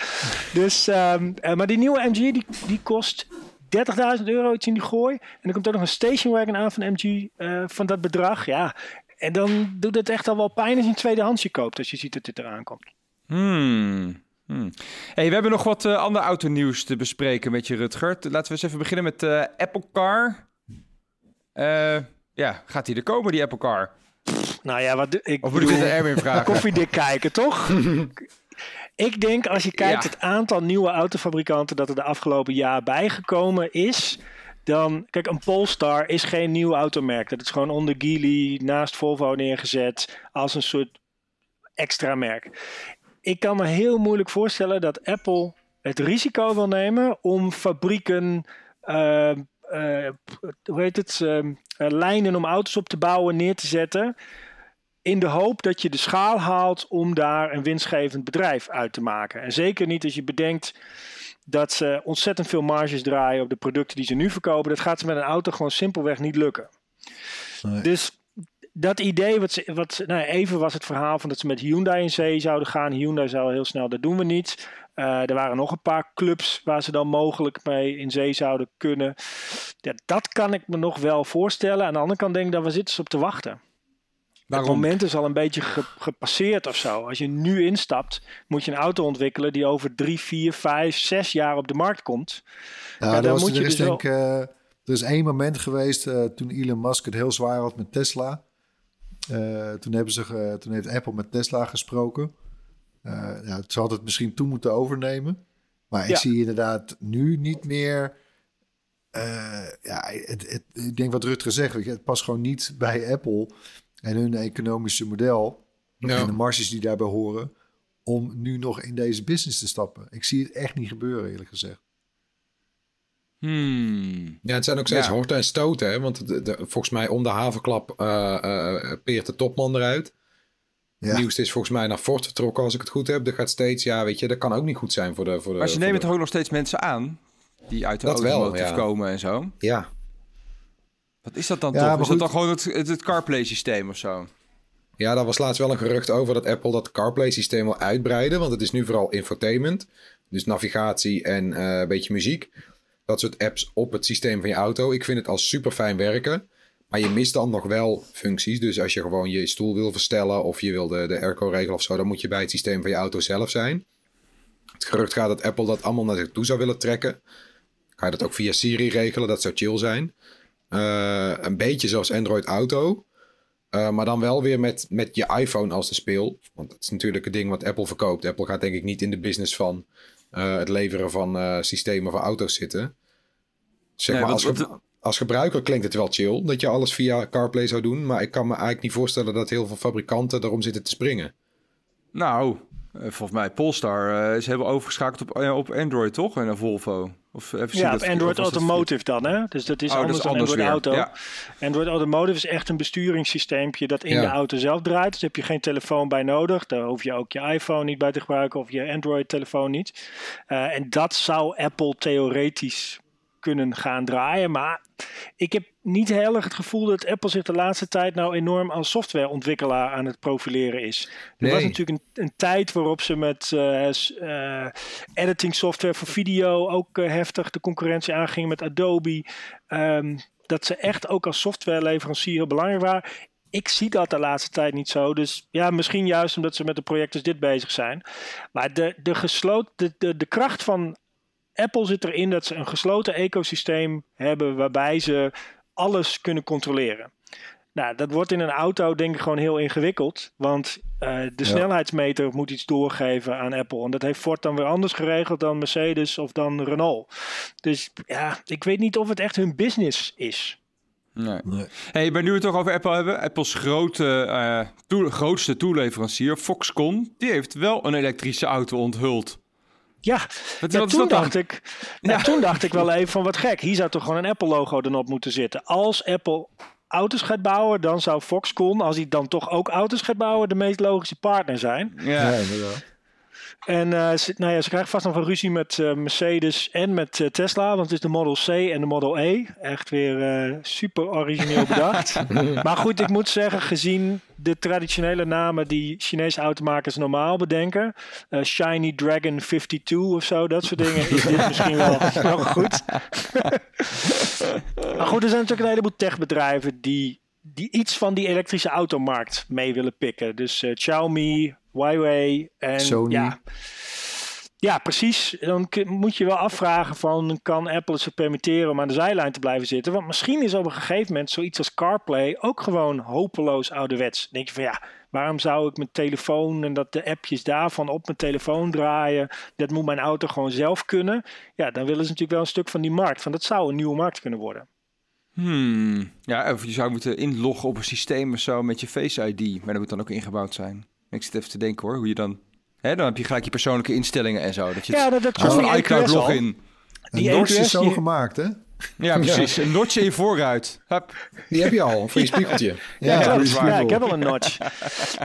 Dus, ehm, eh, maar die nieuwe MG, die, die kost 30.000 euro iets in die gooi. En er komt ook nog een station wagon aan van MG eh, van dat bedrag. Ja, en dan doet het echt al wel pijn als je een tweedehandsje koopt, als je ziet dat dit eraan komt. Hmm. Hmm. Hey, we hebben nog wat eh, ander autonieuws te bespreken met je, Rutger. Laten we eens even beginnen met de Apple Car. Eh, ja, gaat die er komen, die Apple Car? Nou ja, wat ik Of moet ik bedoel, aan Erwin vragen? koffiedik kijken, toch? ik denk als je kijkt Ja. het aantal nieuwe autofabrikanten dat er de afgelopen jaar bijgekomen is, dan... Kijk, een Polestar is geen nieuw automerk. Dat is gewoon onder Geely naast Volvo neergezet als een soort extra merk. Ik kan me heel moeilijk voorstellen dat Apple het risico wil nemen om fabrieken... eh, eh, hoe heet het? eh, lijnen om auto's op te bouwen neer te zetten in de hoop dat je de schaal haalt om daar een winstgevend bedrijf uit te maken. En zeker niet als je bedenkt dat ze ontzettend veel marges draaien op de producten die ze nu verkopen. Dat gaat ze met een auto gewoon simpelweg niet lukken. Nee. Dus dat idee, wat ze, wat, nou, even was het verhaal van dat ze met Hyundai in zee zouden gaan. Hyundai zou heel snel, dat doen we niet. Eh, er waren nog een paar clubs waar ze dan mogelijk mee in zee zouden kunnen. Ja, dat kan ik me nog wel voorstellen. Aan de andere kant denk ik dat we zitten ze op te wachten. Het moment is al een beetje ge- gepasseerd of zo. Als je nu instapt, moet je een auto ontwikkelen die over drie, vier, vijf, zes jaar op de markt komt. Ja, Ja, er, dan moet er je is dus denk eh, er is één moment geweest eh, toen Elon Musk het heel zwaar had met Tesla. Eh, toen, hebben ze, ge- toen heeft Apple met Tesla gesproken. Eh ja, ze had het misschien toen moeten overnemen. Maar ik Ja. zie inderdaad nu niet meer... eh, ja, het, het, ik denk wat Rutger zegt, weet je, het past gewoon niet bij Apple en hun economische model Ja. en de marges die daarbij horen om nu nog in deze business te stappen. Ik zie het echt niet gebeuren, eerlijk gezegd. Hmm. Ja, het zijn ook steeds Ja. horten en stoten. Hè? Want de, de- volgens mij om de havenklap eh, eh, peert de topman eruit. Ja. Nieuwste is volgens mij naar Ford vertrokken, als ik het goed heb. Dat gaat steeds, ja, weet je, dat kan ook niet goed zijn voor de... Voor de Maar ze nemen de- toch ook nog steeds mensen aan die uit de Dat wel, automotive ja. komen en zo. Ja, Wat is dat dan Ja, toch? Is dat goed. dan gewoon het, het, het CarPlay systeem of zo? Ja, daar was laatst wel een gerucht over dat Apple dat CarPlay-systeem wil uitbreiden. Want het is nu vooral infotainment. Dus navigatie en eh, een beetje muziek. Dat soort apps op het systeem van je auto. Ik vind het al super fijn werken. Maar je mist dan nog wel functies. Dus als je gewoon je stoel wil verstellen of je wil de, de airco regelen of zo, dan moet je bij het systeem van je auto zelf zijn. Het gerucht gaat dat Apple dat allemaal naar zich toe zou willen trekken. Ga je dat ook via Siri regelen? Dat zou chill zijn. Eh, een beetje zoals Android Auto. Uh, maar dan wel weer met, met je iPhone als de speel. Want dat is natuurlijk het ding wat Apple verkoopt. Apple gaat denk ik niet in de business van uh, het leveren van systemen voor auto's zitten. Zeg Nee, maar, wat- als, ge- wat- als gebruiker klinkt het wel chill dat je alles via CarPlay zou doen. Maar ik kan me eigenlijk niet voorstellen dat heel veel fabrikanten erom zitten te springen. Nou, eh, volgens mij Polestar eh, is hebben overgeschakeld op, eh, op Android, toch? En een Volvo. Of even zien Ja, op Android Automotive dan, hè? Dus dat is Oh, dat anders is dan anders Android weer. Auto. Ja. Android Automotive is echt een besturingssysteempje dat in Ja. de auto zelf draait. Dus daar heb je geen telefoon bij nodig. Daar hoef je ook je iPhone niet bij te gebruiken of je Android-telefoon niet. Eh, en dat zou Apple theoretisch kunnen gaan draaien. Maar ik heb niet heel erg het gevoel dat Apple zich de laatste tijd nou enorm als softwareontwikkelaar aan het profileren is. Er Nee. was natuurlijk een, een tijd waarop ze met eh, editing software voor video ook eh, heftig de concurrentie aangingen met Adobe. Ehm, dat ze echt ook als softwareleverancier heel belangrijk waren. Ik zie dat de laatste tijd niet zo. Dus ja, misschien juist omdat ze met een project als dit bezig zijn. Maar de, de, gesloten, de, de, de kracht van Apple zit erin dat ze een gesloten ecosysteem hebben waarbij ze alles kunnen controleren. Nou, dat wordt in een auto denk ik gewoon heel ingewikkeld. Want eh, de snelheidsmeter moet iets doorgeven aan Apple. En dat heeft Ford dan weer anders geregeld dan Mercedes of dan Renault. Dus ja, ik weet niet of het echt hun business is. Nee. Nee. Hey, maar nu we het toch over Apple hebben. Apples grote, eh, toe- grootste toeleverancier, Foxconn, die heeft wel een elektrische auto onthuld. Ja, Wat, ja wat is toen, dan? dacht ik, ja, toen dacht ik wel even van wat gek. Hier zou toch gewoon een Apple-logo erop moeten zitten. Als Apple auto's gaat bouwen, dan zou Foxconn, als hij dan toch ook auto's gaat bouwen, de meest logische partner zijn. Ja. Ja, inderdaad. En eh, ze, nou ja, ze krijgen vast nog wel ruzie met eh, Mercedes en met eh, Tesla. Want het is de Model C en de Model E. Echt weer super origineel bedacht. maar goed, ik moet zeggen, gezien de traditionele namen die Chinese automakers normaal bedenken. Shiny Dragon 52 of zo, dat soort dingen. Is dit misschien wel, wel goed. maar goed, er zijn natuurlijk een heleboel techbedrijven die, die iets van die elektrische automarkt mee willen pikken. Dus Xiaomi, Huawei en Sony. ja... Ja, precies. Dan moet je wel afvragen van, kan Apple het zich permitteren om aan de zijlijn te blijven zitten? Want misschien is op een gegeven moment zoiets als CarPlay ook gewoon hopeloos ouderwets. Dan denk je van ja, waarom zou ik mijn telefoon en dat de appjes daarvan op mijn telefoon draaien? Dat moet mijn auto gewoon zelf kunnen. Ja, dan willen ze natuurlijk wel een stuk van die markt. Van dat zou een nieuwe markt kunnen worden. Hmm. Ja, of je zou moeten inloggen op een systeem of zo met je Face ID. Maar dat moet dan ook ingebouwd zijn. Ik zit even te denken hoor, hoe je dan... Hè, dan heb je gelijk je persoonlijke instellingen en zo. Dat je Ja, het, dat, dat soort van die iCloud EQS al. login. Die EQS is zo die- gemaakt, hè? Ja, precies. Een notch in je voorruit. Hup. Die heb je al voor je spiegeltje. Ja, Ja, dat is waar. ja, ik heb al een notch.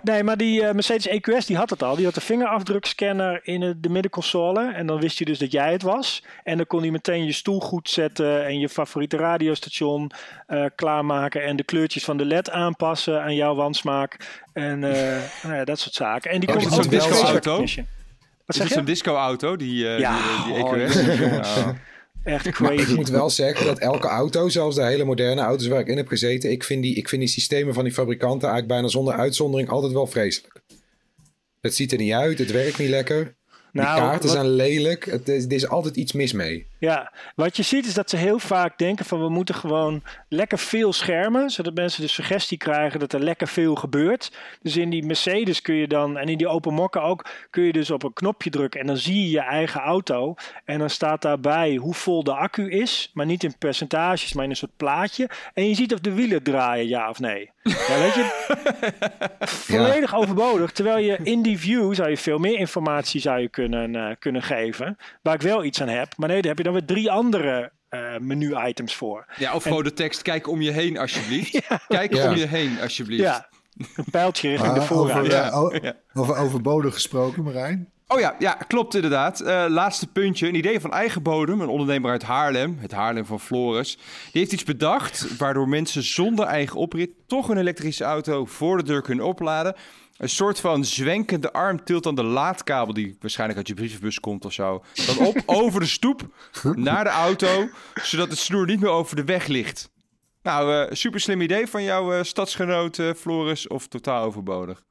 Nee, maar die eh, Mercedes EQS die had het al. Die had de vingerafdrukscanner in de middenconsole. En dan wist je dus dat jij het was. En dan kon hij meteen je stoel goed zetten en je favoriete radiostation eh, klaarmaken. En de kleurtjes van de LED aanpassen aan jouw wansmaak. En eh, nou ja, dat soort zaken. En die kon ook het een disco-auto? Wat Is het zo'n je? disco-auto, die, eh, Ja, die, die oh, EQS? Echt Maar ik moet wel zeggen dat elke auto, zelfs de hele moderne auto's waar ik in heb gezeten, ik vind die, ik vind die systemen van die fabrikanten eigenlijk bijna zonder uitzondering altijd wel vreselijk. Het ziet er niet uit, het werkt niet lekker. Die Nou, kaarten wat- zijn lelijk. Het is, er is altijd iets mis mee. Ja, wat je ziet is dat ze heel vaak denken van we moeten gewoon lekker veel schermen, zodat mensen de suggestie krijgen dat er lekker veel gebeurt. Dus in die Mercedes kun je dan, en in die open mokken ook, kun je dus op een knopje drukken en dan zie je je eigen auto. En dan staat daarbij hoe vol de accu is, maar niet in percentages, maar in een soort plaatje. En je ziet of de wielen draaien, ja of nee. Ja, weet je, volledig overbodig. Terwijl je in die view zou je veel meer informatie zou je kunnen, eh, kunnen geven. Waar ik wel iets aan heb. Maar nee, daar heb je dan weer drie andere eh, menu-items voor. Ja, of gewoon de tekst, kijk om je heen alsjeblieft. Kijk Ja. om je heen alsjeblieft. Ja, een pijltje richting de Maar voorraad. over, Ja. eh, over overbodig gesproken, Marijn. Oh ja, ja, klopt inderdaad. Eh, laatste puntje. Een idee van eigen bodem. Een ondernemer uit Haarlem, het Haarlem van Floris. Die heeft iets bedacht waardoor mensen zonder eigen oprit toch een elektrische auto voor de deur kunnen opladen. Een soort van zwenkende arm tilt dan de laadkabel die waarschijnlijk uit je brievenbus komt of zo. Dan op over de stoep naar de auto, zodat het snoer niet meer over de weg ligt. Nou, eh super slim idee van jouw eh, stadsgenoot eh, Floris of totaal overbodig.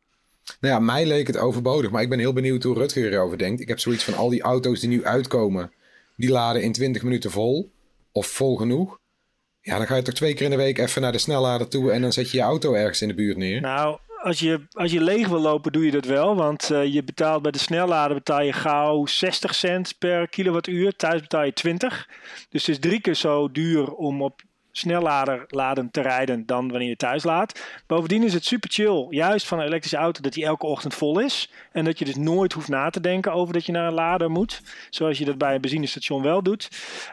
Nou ja, mij leek het overbodig, maar ik ben heel benieuwd hoe Rutger erover denkt. Ik heb zoiets van al die auto's die nu uitkomen, die laden in 20 minuten vol. Of vol genoeg. Ja, dan ga je toch twee keer in de week even naar de snellader toe en dan zet je je auto ergens in de buurt neer. Nou, als je, als je leeg wil lopen, doe je dat wel. Want eh, je betaalt bij de snellader betaal je gauw 60 cent per kilowattuur. Thuis betaal je 20. Dus het is drie keer zo duur om op snellader laden te rijden dan wanneer je thuis laat. Bovendien is het super chill, juist van een elektrische auto, dat die elke ochtend vol is. En dat je dus nooit hoeft na te denken over dat je naar een lader moet. Zoals je dat bij een benzinestation wel doet.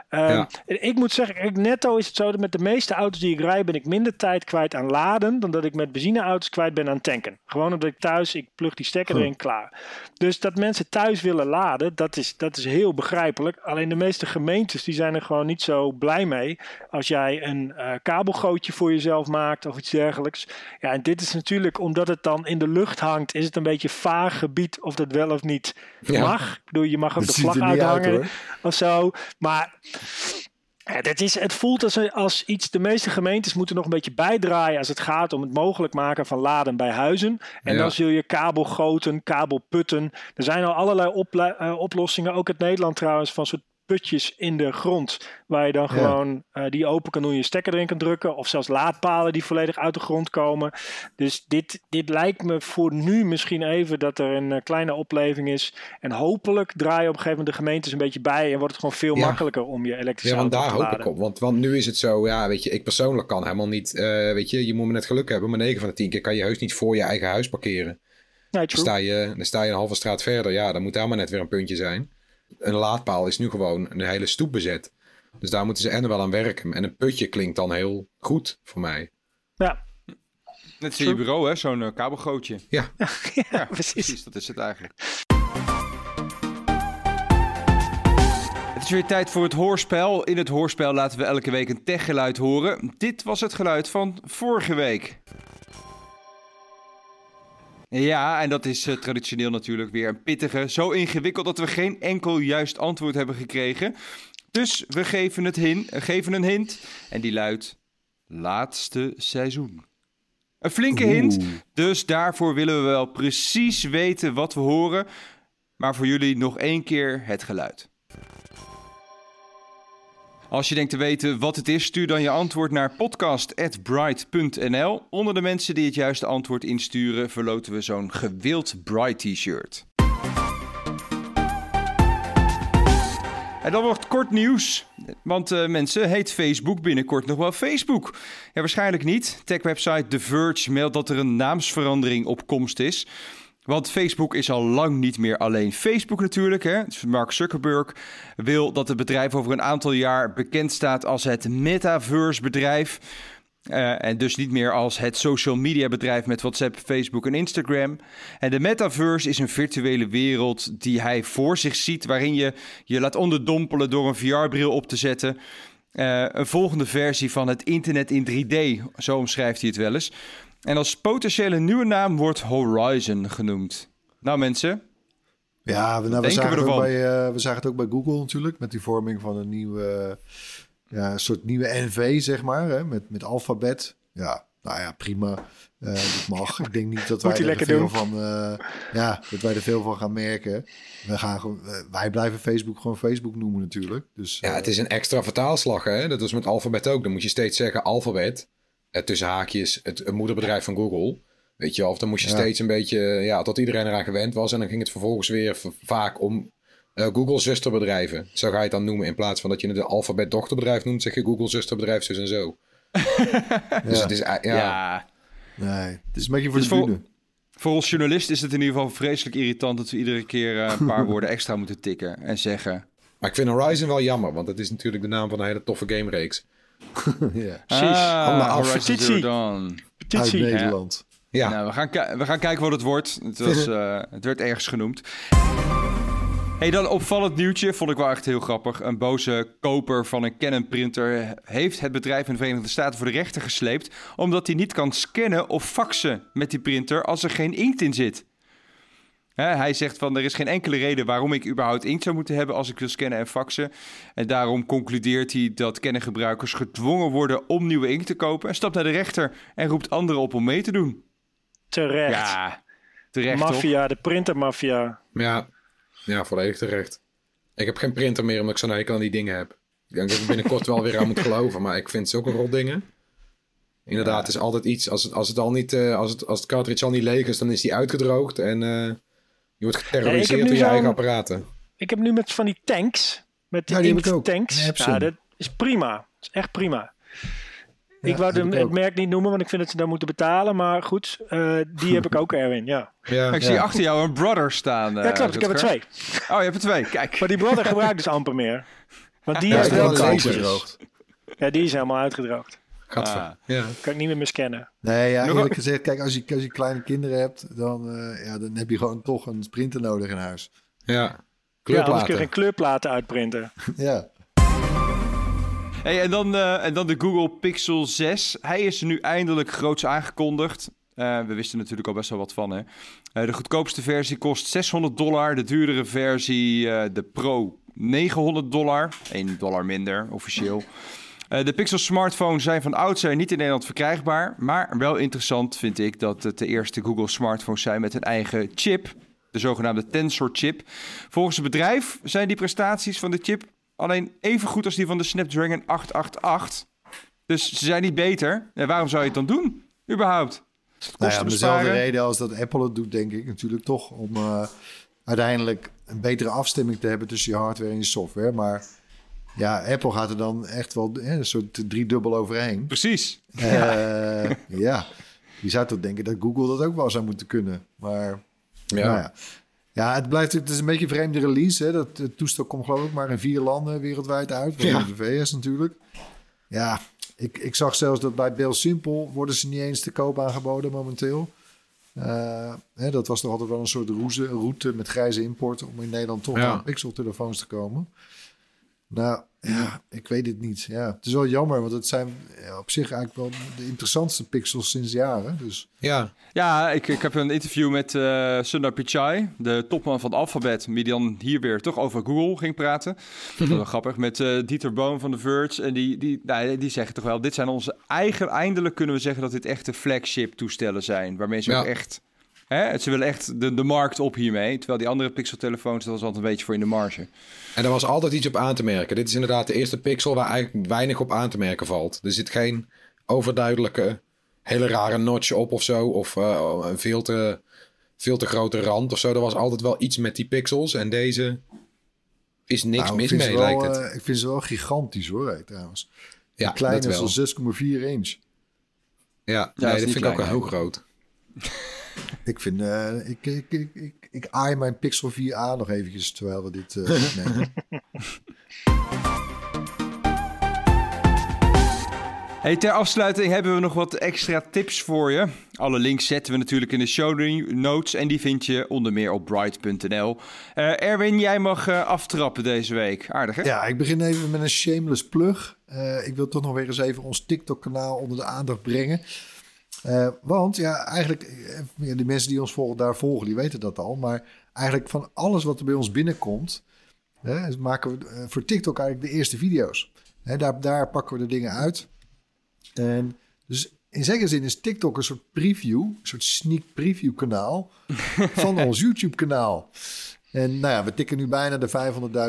Ehm, Ja. Ik moet zeggen, netto is het zo dat met de meeste auto's die ik rijd, ben ik minder tijd kwijt aan laden dan dat ik met benzineauto's kwijt ben aan tanken. Gewoon omdat ik thuis, ik plug die stekker erin, klaar. Dus dat mensen thuis willen laden, dat is, dat is heel begrijpelijk. Alleen de meeste gemeentes die zijn er gewoon niet zo blij mee als jij een eh, kabelgootje voor jezelf maakt of iets dergelijks. Ja, en dit is natuurlijk, omdat het dan in de lucht hangt, is het een beetje vaag gebied of dat wel of niet Ja. mag. Ik bedoel, je mag ook Dat de vlag uit, uithangen hoor. of zo. Maar ja, dat is, het voelt als, als iets. De meeste gemeentes moeten nog een beetje bijdraaien als het gaat om het mogelijk maken van laden bij huizen. En Ja. dan zul je kabelgoten, kabelputten. Er zijn al allerlei eh, oplossingen, ook in Nederland trouwens, van soort putjes in de grond. Waar je dan Ja. gewoon eh, die open kan doen, je stekker erin kan drukken. Of zelfs laadpalen die volledig uit de grond komen. Dus dit, dit lijkt me voor nu misschien even dat er een eh, kleine opleving is. En hopelijk draaien op een gegeven moment de gemeentes een beetje bij. En wordt het gewoon veel Ja. makkelijker om je elektrische Ja, want daar te hoop laden. ik op. Want, want nu is het zo, ja, weet je, ik persoonlijk kan helemaal niet, eh, weet je, je moet maar net geluk hebben. Maar 9 van de 10 keer kan je heus niet voor je eigen huis parkeren. Nee, Dan sta, je, dan sta je een halve straat verder, ja, dan moet daar maar net weer een puntje zijn. Een laadpaal is nu gewoon een hele stoep bezet. Dus daar moeten ze en wel aan werken. En een putje klinkt dan heel goed voor mij. Ja, Net als in je bureau, hè? Zo'n eh, kabelgootje. Ja, ja, precies. Precies, dat is het eigenlijk. Het is weer tijd voor het hoorspel. In het hoorspel laten we elke week een techgeluid horen. Dit was het geluid van vorige week. Ja, en dat is eh, traditioneel natuurlijk weer een pittige. Zo ingewikkeld dat we geen enkel juist antwoord hebben gekregen. Dus we geven, het hin, eh, geven een hint. En die luidt: laatste seizoen. Een flinke hint, dus daarvoor willen we wel precies weten wat we horen. Maar voor jullie nog één keer het geluid. Als je denkt te weten wat het is, stuur dan je antwoord naar podcast.bright.nl. Onder de mensen die het juiste antwoord insturen, verloten we zo'n gewild Bright t-shirt. En dan wordt kort nieuws. Want uh, mensen, heet Facebook binnenkort nog wel Facebook? Ja, waarschijnlijk niet. Tech-website The Verge meldt dat er een naamsverandering op komst is. Want Facebook is al lang niet meer alleen Facebook natuurlijk. Hè? Mark Zuckerberg wil dat het bedrijf over een aantal jaar bekend staat als het metaverse bedrijf. Uh, en dus niet meer als het social media bedrijf met WhatsApp, Facebook en Instagram. En de metaverse is een virtuele wereld die hij voor zich ziet, waarin je je laat onderdompelen door een VR-bril op te zetten. Uh, een volgende versie van het internet in 3D, zo omschrijft hij het wel eens. En als potentiële nieuwe naam wordt Horizon genoemd. Nou mensen. Ja, we, nou, we, zagen, we, het ook bij, uh, we zagen het ook bij Google natuurlijk. Met die vorming van een nieuwe, ja, een soort nieuwe NV, zeg maar. Hè, met, met alfabet. Ja, nou ja, prima. Uh, dat mag. Ik denk niet dat wij er veel doen. van, uh, ja, dat wij er veel van gaan merken. We gaan, wij blijven Facebook gewoon Facebook noemen natuurlijk. Dus, ja, het is een extra vertaalslag. Hè? Dat was met alfabet ook. Dan moet je steeds zeggen alfabet tussen haakjes het, moederbedrijf van Google. Weet je wel, of dan moest je steeds een beetje, ja, tot iedereen eraan gewend was. En dan ging het vervolgens weer vaak om uh, Google zusterbedrijven. Zo ga je het dan noemen. In plaats van dat je het de alfabet dochterbedrijf noemt, zeg je Google zusterbedrijf, zus en zo. dus het is, ja. ja. Nee, het is een beetje voor dus de voor, voor ons journalist is het in ieder geval vreselijk irritant dat we iedere keer uh, een paar woorden extra moeten tikken en zeggen. Maar ik vind Horizon wel jammer, want het is natuurlijk de naam van een hele toffe game reeks. ja. Precies. Ah, petitie. Uit Nederland. Ja. Nou, we, gaan we gaan kijken wat het wordt. Het, was, uh, het werd ergens genoemd. Hey, dan opvallend nieuwtje, vond ik wel echt heel grappig. Een boze koper van een Canon printer heeft het bedrijf in de Verenigde Staten voor de rechter gesleept... omdat hij niet kan scannen of faxen met die printer als er geen inkt in zit hij zegt van er is geen enkele reden waarom ik überhaupt inkt zou moeten hebben als ik wil scannen en faxen. En daarom concludeert hij dat kennengebruikers gedwongen worden om nieuwe inkt te kopen. En stapt naar de rechter en roept anderen op om mee te doen. Terecht. Ja, terecht. Maffia, de printermafia. Ja. ja, volledig terecht. Ik heb geen printer meer omdat ik zo'n hekel aan die dingen heb. Ik denk dat ik binnenkort wel weer aan moet geloven, maar ik vind zulke rot dingen. Inderdaad, het is altijd iets. Als het, als het al niet, uh, als het, als het cartridge al niet leeg is, dan is die uitgedroogd. En uh, je wordt geterroriseerd door je eigen apparaten. Ik heb nu met van die tanks. Met die, ja, die tanks. Ja, dat is prima. Dat is echt prima. ik wou de, het merk niet noemen, want ik vind dat ze daar moeten betalen. Maar goed, uh, die heb ik ook, Erwin. Ja. ja ik zie achter jou een Brother staan. Uh, ja, klopt. Ik heb er twee. Oh, je hebt er twee. Kijk. Maar die Brother gebruikt dus amper meer. Want die is wel uitgedroogd. Ja, die is helemaal uitgedroogd. Ah. Ja. Kan ik niet meer, scannen. Nee, ja, eerlijk gezegd, kijk, als je, als je kleine kinderen hebt, dan, uh, ja, dan heb je gewoon toch een sprinter nodig in huis. Ja, kleurplaten. Ja, anders kun je geen kleurplaten uitprinten. ja. Hey, en, dan, uh, en dan de Google Pixel 6. Hij is nu eindelijk groots aangekondigd. Uh, we wisten natuurlijk al best wel wat van. Hè? Uh, de goedkoopste versie kost 600 dollar. De duurdere versie, uh, de Pro, 900 dollar. 1 dollar minder, officieel. Uh, de Pixel smartphones zijn van oudsher niet in Nederland verkrijgbaar. Maar wel interessant vind ik dat het de eerste Google smartphones zijn met een eigen chip. De zogenaamde Tensor chip. Volgens het bedrijf zijn die prestaties van de chip alleen even goed als die van de Snapdragon 888. Dus ze zijn niet beter. En waarom zou je het dan doen, überhaupt? Nou ja, om dezelfde reden als dat Apple het doet, denk ik. Natuurlijk toch om uh, uiteindelijk een betere afstemming te hebben tussen je hardware en je software. Maar ja, Apple gaat er dan echt wel hè, een soort driedubbel overheen. Precies. Uh, ja. Je zou toch denken dat Google dat ook wel zou moeten kunnen. Maar ja. Nou ja. ja. het blijft het is een beetje een vreemde release. Hè. Dat het toestel komt geloof ik maar in vier landen wereldwijd uit. Ja. de VS natuurlijk. Ja, ik, ik zag zelfs dat bij Bill Simple worden ze niet eens te koop aangeboden momenteel. Uh, hè, dat was toch altijd wel een soort route, route met grijze import om in Nederland toch aan Pixel-telefoons te komen. Nou, ja, ik weet het niet. Ja, het is wel jammer, want het zijn op zich eigenlijk wel de interessantste pixels sinds jaren. Dus. Ja, ja ik, ik heb een interview met uh, Sundar Pichai, de topman van Alphabet, die dan hier weer toch over Google ging praten. Dat wel grappig, met uh, Dieter Boom van The Verge. En die, die, nou, die zeggen toch wel, dit zijn onze eigen, eindelijk kunnen we zeggen dat dit echte flagship toestellen zijn. Waarmee ze ook echt Hè? Ze willen echt de, de markt op hiermee. Terwijl die andere Pixel-telefoons, dat was altijd een beetje voor in de marge. En er was altijd iets op aan te merken. Dit is inderdaad de eerste Pixel waar eigenlijk weinig op aan te merken valt. Er zit geen overduidelijke, hele rare notch op of zo. Of uh, een veel te, veel te grote rand of zo. Er was altijd wel iets met die pixels. En deze is niks Nou, mis mee, wel, lijkt het. eh, ik vind ze wel gigantisch hoor, trouwens. ja, Die dat is wel. al 6,4 inch. Ja, Ja, nee, dat vind ik ook wel klein, heel groot. Ik vind, eh, ik, ik, ik, ik, ik aai mijn Pixel 4a nog eventjes terwijl we dit eh opnemen. Hey, ter afsluiting hebben we nog wat extra tips voor je. Alle links zetten we natuurlijk in de show notes en die vind je onder meer op bright.nl. Eh, Erwin, jij mag eh, aftrappen deze week. Aardig hè? Ja, ik begin even met een shameless plug. Eh, ik wil toch nog weer eens even ons TikTok-kanaal onder de aandacht brengen. Eh, want ja, eigenlijk, eh, ja, die mensen die ons volgen, daar volgen, die weten dat al. Maar eigenlijk van alles wat er bij ons binnenkomt, hè, maken we eh, voor TikTok eigenlijk de eerste video's. Hè, daar, daar pakken we de dingen uit. En dus in zekere zin is TikTok een soort preview, een soort sneak preview kanaal van ons YouTube kanaal. En nou ja, we tikken nu bijna de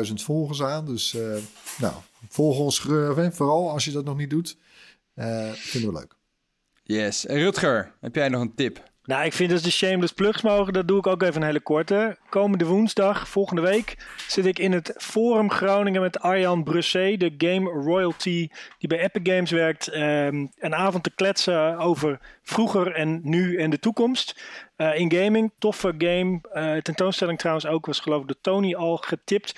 500.000 volgers aan. Dus eh, nou, volg ons vooral als je dat nog niet doet. Eh, vinden we leuk. Yes. Rutger, heb jij nog een tip? Nou, ik vind dat de shameless plugs mogen. Dat doe ik ook even een hele korte. Komende woensdag, volgende week, zit ik in het Forum Groningen met Arjan Brussé, de game royalty die bij Epic Games werkt. ehm, een avond te kletsen over vroeger en nu en de toekomst. Eh, in gaming, toffe game. Eh, tentoonstelling trouwens ook, was geloof ik door Tony al getipt.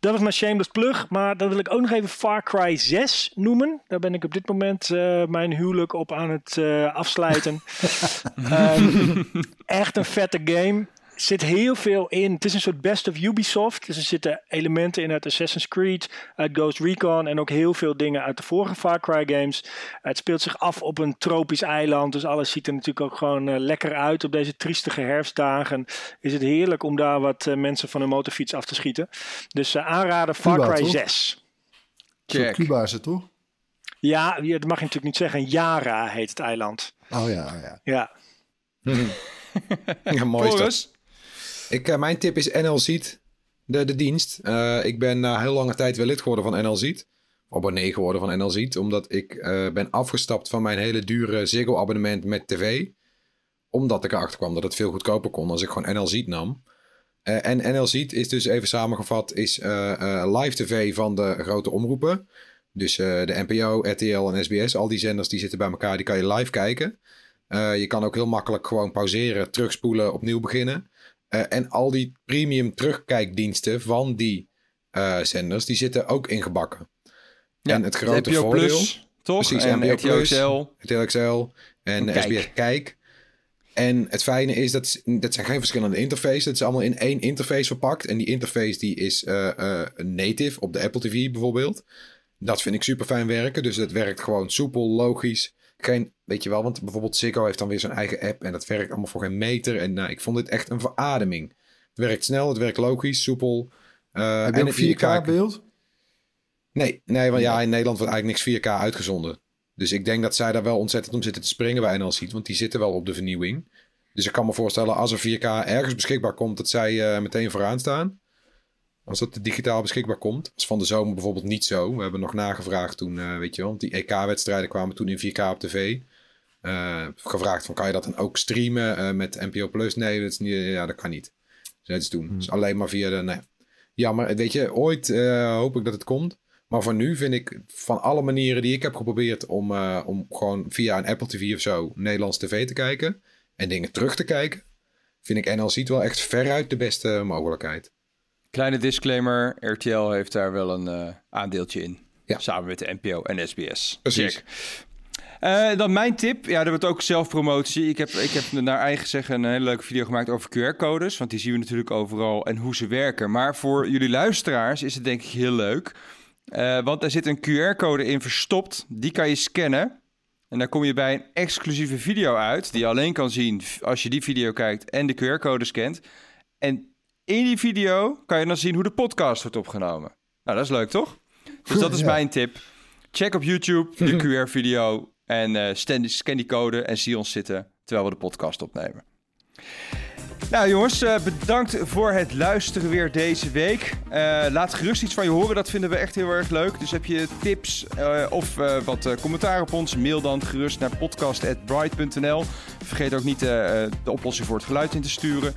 Dat was mijn shameless plug. Maar dan wil ik ook nog even Far Cry 6 noemen. Daar ben ik op dit moment eh, mijn huwelijk op aan het afsluiten. Ehm, echt een vette game. Er zit heel veel in. Het is een soort best of Ubisoft. Dus er zitten elementen in uit Assassin's Creed, uit Ghost Recon en ook heel veel dingen uit de vorige Far Cry games. Het speelt zich af op een tropisch eiland. Dus alles ziet er natuurlijk ook gewoon eh, lekker uit. Op deze triestige herfstdagen is het heerlijk om daar wat eh, mensen van hun motorfiets af te schieten. Dus eh, aanraden Far Cuba, Cry toch? 6. Zo Check. Cuba is het toch? Ja, dat mag je natuurlijk niet zeggen. Yara heet het eiland. Oh ja, oh ja. Ja. Ja, mooi is dat. Boris? Ik, eh, mijn tip is NLZiet, de, de dienst. Eh, ik ben na heel lange tijd wel lid geworden van NLZiet. Abonnee geworden van NLZiet. Omdat ik eh, ben afgestapt van mijn hele dure Ziggo abonnement met tv. Omdat ik erachter kwam dat het veel goedkoper kon als ik gewoon NLZiet nam. Eh, en NLZiet is dus even samengevat is live tv van de grote omroepen. Dus de NPO, RTL en SBS, al die zenders die zitten bij elkaar, die kan je live kijken. Je kan ook heel makkelijk gewoon pauzeren, terugspoelen, opnieuw beginnen. Eh, en al die premium terugkijkdiensten van die eh, zenders, die zitten ook ingebakken. en het grote NPO voordeel, Plus, toch? Precies, en NPO Plus. XL. RTL XL en En SBS Kijk. En het fijne is, dat, dat zijn geen verschillende interfaces. Het is allemaal in één interface verpakt. En die interface die is eh, native op de Apple TV bijvoorbeeld. Dat vind ik super fijn werken. Dus het werkt gewoon soepel, logisch. Geen, weet je wel, want bijvoorbeeld Ziggo heeft dan weer zijn eigen app. En dat werkt allemaal voor geen meter. En nou, ik vond dit echt een verademing. Het werkt snel, het werkt logisch, soepel. eh, Heb je en ook het 4K 4K beeld? Nee, nee, want ja, in Nederland wordt eigenlijk niks 4K uitgezonden. Dus ik denk dat zij daar wel ontzettend om zitten te springen bij NLC. Want die zitten wel op de vernieuwing. Dus ik kan me voorstellen, als er 4K ergens beschikbaar komt, dat zij eh, meteen vooraan staan. Als dat digitaal beschikbaar komt. Dat is van de zomer bijvoorbeeld niet zo. We hebben nog nagevraagd toen, eh, weet je wel. Want die EK-wedstrijden kwamen toen in 4K op tv. Eh, gevraagd van, kan je dat dan ook streamen eh, met NPO Plus? Nee, dat, is niet, ja, dat kan niet. Dus dat is doen. Dus alleen maar via de... Nee. Jammer, weet je, ooit hoop ik dat het komt. Maar voor nu vind ik van alle manieren die ik heb geprobeerd om, om gewoon via een Apple TV of zo Nederlands tv te kijken en dingen terug te kijken, vind ik NLC wel echt veruit de beste mogelijkheid. Kleine disclaimer, RTL heeft daar wel een eh, aandeeltje in. Ja. Samen met de NPO en SBS. Precies. Eh, dan mijn tip. Ja, er wordt ook zelfpromotie. Ik heb, ik heb naar eigen zeggen een hele leuke video gemaakt over QR-codes. Want die zien we natuurlijk overal en hoe ze werken. Maar voor jullie luisteraars is het denk ik heel leuk. Eh, want er zit een QR-code in verstopt. Die kan je scannen. En dan kom je bij een exclusieve video uit. Die je alleen kan zien als je die video kijkt en de QR-code scant. En in die video kan je dan zien hoe de podcast wordt opgenomen. Nou, dat is leuk, toch? Dus dat is Ja. mijn tip. Check op YouTube de QR-video en eh, scan die code en zie ons zitten terwijl we de podcast opnemen. Nou jongens, uh, bedankt voor het luisteren weer deze week. Uh, laat gerust iets van je horen, dat vinden we echt heel erg leuk. Dus heb je tips uh, of wat commentaar op ons, mail dan gerust naar podcast.bright.nl. Vergeet ook niet de oplossing voor het geluid in te sturen.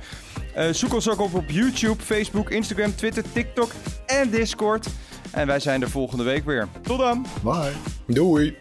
zoek ons ook op op YouTube, Facebook, Instagram, Twitter, TikTok en Discord. En wij zijn er volgende week weer. Tot dan. Bye. Doei.